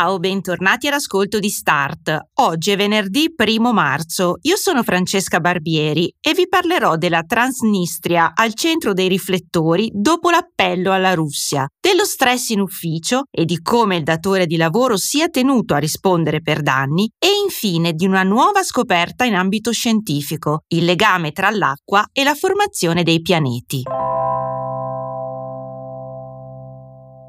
Ciao, bentornati all'ascolto di Start. Oggi è venerdì 1 marzo. Io sono Francesca Barbieri e vi parlerò della Transnistria al centro dei riflettori dopo l'appello alla Russia, dello stress in ufficio e di come il datore di lavoro sia tenuto a rispondere per danni e infine di una nuova scoperta in ambito scientifico, il legame tra l'acqua e la formazione dei pianeti.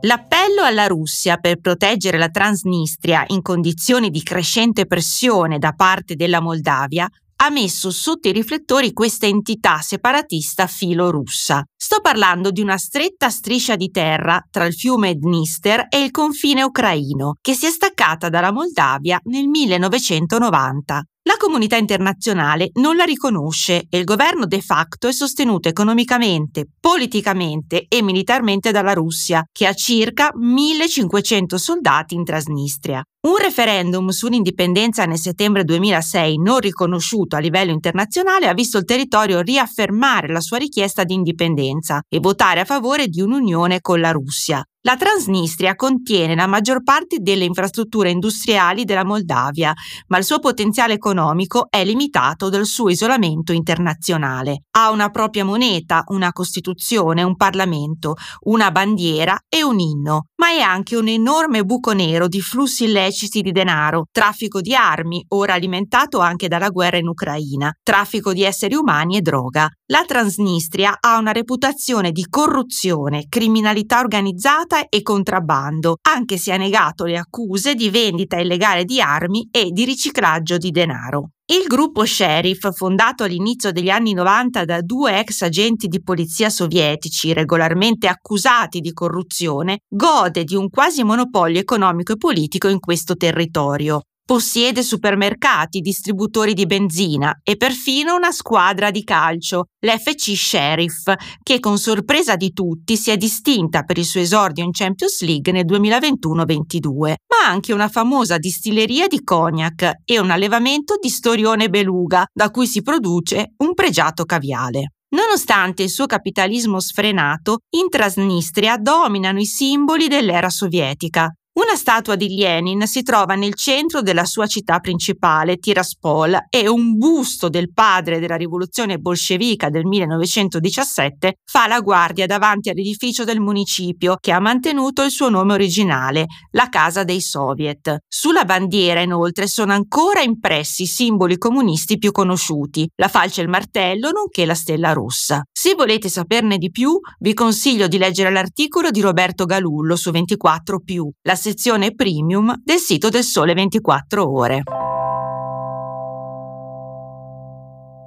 L'appello alla Russia per proteggere la Transnistria in condizioni di crescente pressione da parte della Moldavia ha messo sotto i riflettori questa entità separatista filo-russa. Sto parlando di una stretta striscia di terra tra il fiume Dnister e il confine ucraino, che si è staccata dalla Moldavia nel 1990. La comunità internazionale non la riconosce e il governo de facto è sostenuto economicamente, politicamente e militarmente dalla Russia, che ha circa 1500 soldati in Transnistria. Un referendum sull'indipendenza nel settembre 2006 non riconosciuto a livello internazionale ha visto il territorio riaffermare la sua richiesta di indipendenza e votare a favore di un'unione con la Russia. La Transnistria contiene la maggior parte delle infrastrutture industriali della Moldavia, ma il suo potenziale economico è limitato dal suo isolamento internazionale. Ha una propria moneta, una costituzione, un parlamento, una bandiera e un inno, ma è anche un enorme buco nero di flussi illeciti di denaro, traffico di armi, ora alimentato anche dalla guerra in Ucraina, traffico di esseri umani e droga. La Transnistria ha una reputazione di corruzione, criminalità organizzata e contrabbando, anche se ha negato le accuse di vendita illegale di armi e di riciclaggio di denaro. Il gruppo Sheriff, fondato all'inizio degli anni 90 da due ex agenti di polizia sovietici regolarmente accusati di corruzione, gode di un quasi monopolio economico e politico in questo territorio. Possiede supermercati, distributori di benzina e perfino una squadra di calcio, l'FC Sheriff, che con sorpresa di tutti si è distinta per il suo esordio in Champions League nel 2021-22, ma anche una famosa distilleria di cognac e un allevamento di storione beluga, da cui si produce un pregiato caviale. Nonostante il suo capitalismo sfrenato, in Transnistria dominano i simboli dell'era sovietica, una statua di Lenin si trova nel centro della sua città principale, Tiraspol, e un busto del padre della rivoluzione bolscevica del 1917 fa la guardia davanti all'edificio del municipio che ha mantenuto il suo nome originale, la Casa dei Soviet. Sulla bandiera, inoltre, sono ancora impressi i simboli comunisti più conosciuti, la falce e il martello, nonché la stella rossa. Se volete saperne di più, vi consiglio di leggere l'articolo di Roberto Galullo su 24 la sezione premium del sito del Sole 24 Ore.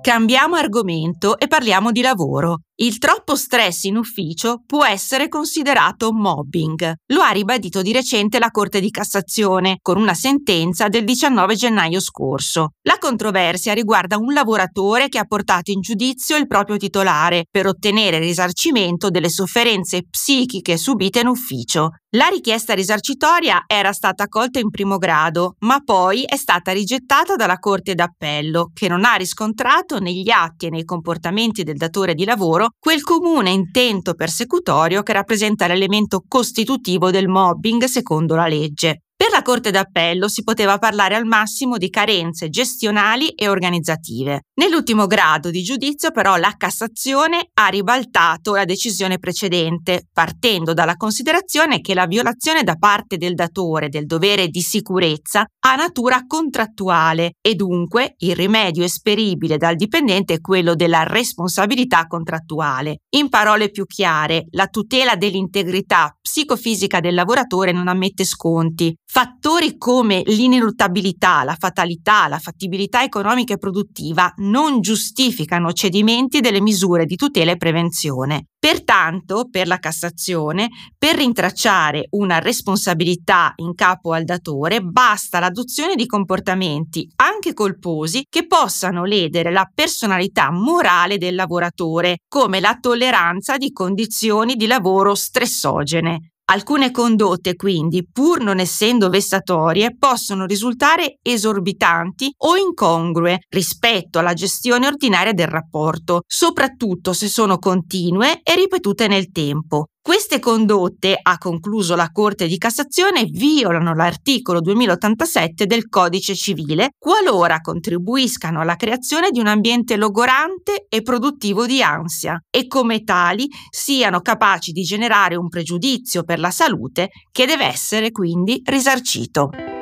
Cambiamo argomento e parliamo di lavoro. Il troppo stress in ufficio può essere considerato mobbing. Lo ha ribadito di recente la Corte di Cassazione con una sentenza del 19 gennaio scorso. La controversia riguarda un lavoratore che ha portato in giudizio il proprio titolare per ottenere risarcimento delle sofferenze psichiche subite in ufficio. La richiesta risarcitoria era stata accolta in primo grado, ma poi è stata rigettata dalla Corte d'Appello, che non ha riscontrato negli atti e nei comportamenti del datore di lavoro loro quel comune intento persecutorio che rappresenta l'elemento costitutivo del mobbing secondo la legge. Per la Corte d'Appello si poteva parlare al massimo di carenze gestionali e organizzative. Nell'ultimo grado di giudizio però la Cassazione ha ribaltato la decisione precedente, partendo dalla considerazione che la violazione da parte del datore del dovere di sicurezza ha natura contrattuale e dunque il rimedio esperibile dal dipendente è quello della responsabilità contrattuale. In parole più chiare, la tutela dell'integrità psicofisica del lavoratore non ammette sconti. Fattori come l'ineluttabilità, la fatalità, la fattibilità economica e produttiva non giustificano cedimenti delle misure di tutela e prevenzione. Pertanto, per la Cassazione, per rintracciare una responsabilità in capo al datore, basta l'adozione di comportamenti anche colposi che possano ledere la personalità morale del lavoratore, come la tolleranza di condizioni di lavoro stressogene. Alcune condotte, quindi, pur non essendo vessatorie, possono risultare esorbitanti o incongrue rispetto alla gestione ordinaria del rapporto, soprattutto se sono continue e ripetute nel tempo. Queste condotte, ha concluso la Corte di Cassazione, violano l'articolo 2087 del Codice civile qualora contribuiscano alla creazione di un ambiente logorante e produttivo di ansia e come tali siano capaci di generare un pregiudizio per la salute che deve essere quindi risarcito.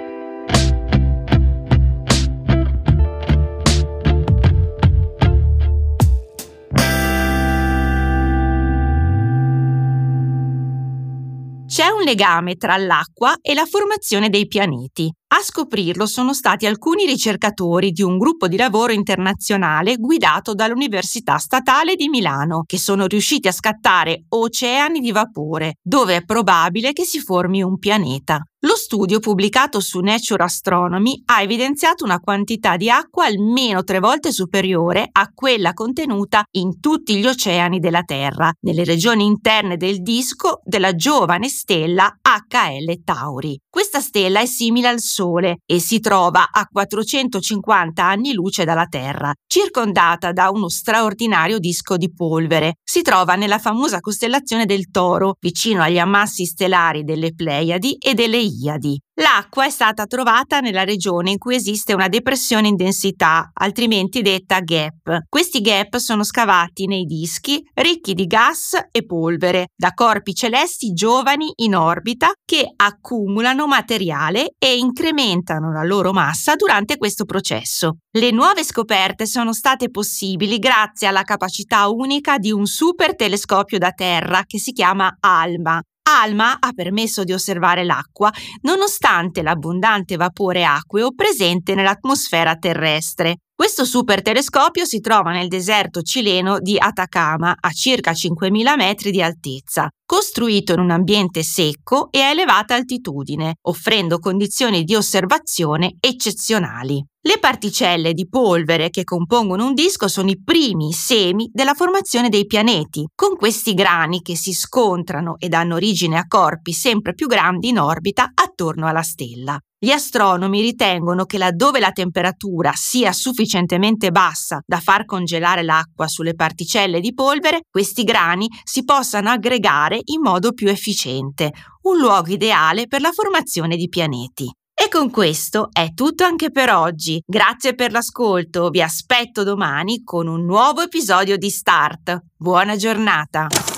C'è un legame tra l'acqua e la formazione dei pianeti. A scoprirlo sono stati alcuni ricercatori di un gruppo di lavoro internazionale guidato dall'Università Statale di Milano, che sono riusciti a scattare oceani di vapore, dove è probabile che si formi un pianeta. Lo studio pubblicato su Nature Astronomy ha evidenziato una quantità di acqua almeno tre volte superiore a quella contenuta in tutti gli oceani della Terra, nelle regioni interne del disco della giovane stella HL Tauri. Questa stella è simile al Sole e si trova a 450 anni luce dalla Terra, circondata da uno straordinario disco di polvere. Si trova nella famosa costellazione del Toro, vicino agli ammassi stellari delle Pleiadi e delle Pleiadi. L'acqua è stata trovata nella regione in cui esiste una depressione in densità, altrimenti detta gap. Questi gap sono scavati nei dischi ricchi di gas e polvere da corpi celesti giovani in orbita che accumulano materiale e incrementano la loro massa durante questo processo. Le nuove scoperte sono state possibili grazie alla capacità unica di un super telescopio da terra che si chiama ALMA, Alma ha permesso di osservare l'acqua nonostante l'abbondante vapore acqueo presente nell'atmosfera terrestre. Questo supertelescopio si trova nel deserto cileno di Atacama, a circa 5.000 metri di altezza, costruito in un ambiente secco e a elevata altitudine, offrendo condizioni di osservazione eccezionali. Le particelle di polvere che compongono un disco sono i primi semi della formazione dei pianeti, con questi grani che si scontrano e danno origine a corpi sempre più grandi in orbita attorno alla stella. Gli astronomi ritengono che laddove la temperatura sia sufficientemente bassa da far congelare l'acqua sulle particelle di polvere, questi grani si possano aggregare in modo più efficiente, un luogo ideale per la formazione di pianeti. E con questo è tutto anche per oggi. Grazie per l'ascolto, vi aspetto domani con un nuovo episodio di Start. Buona giornata!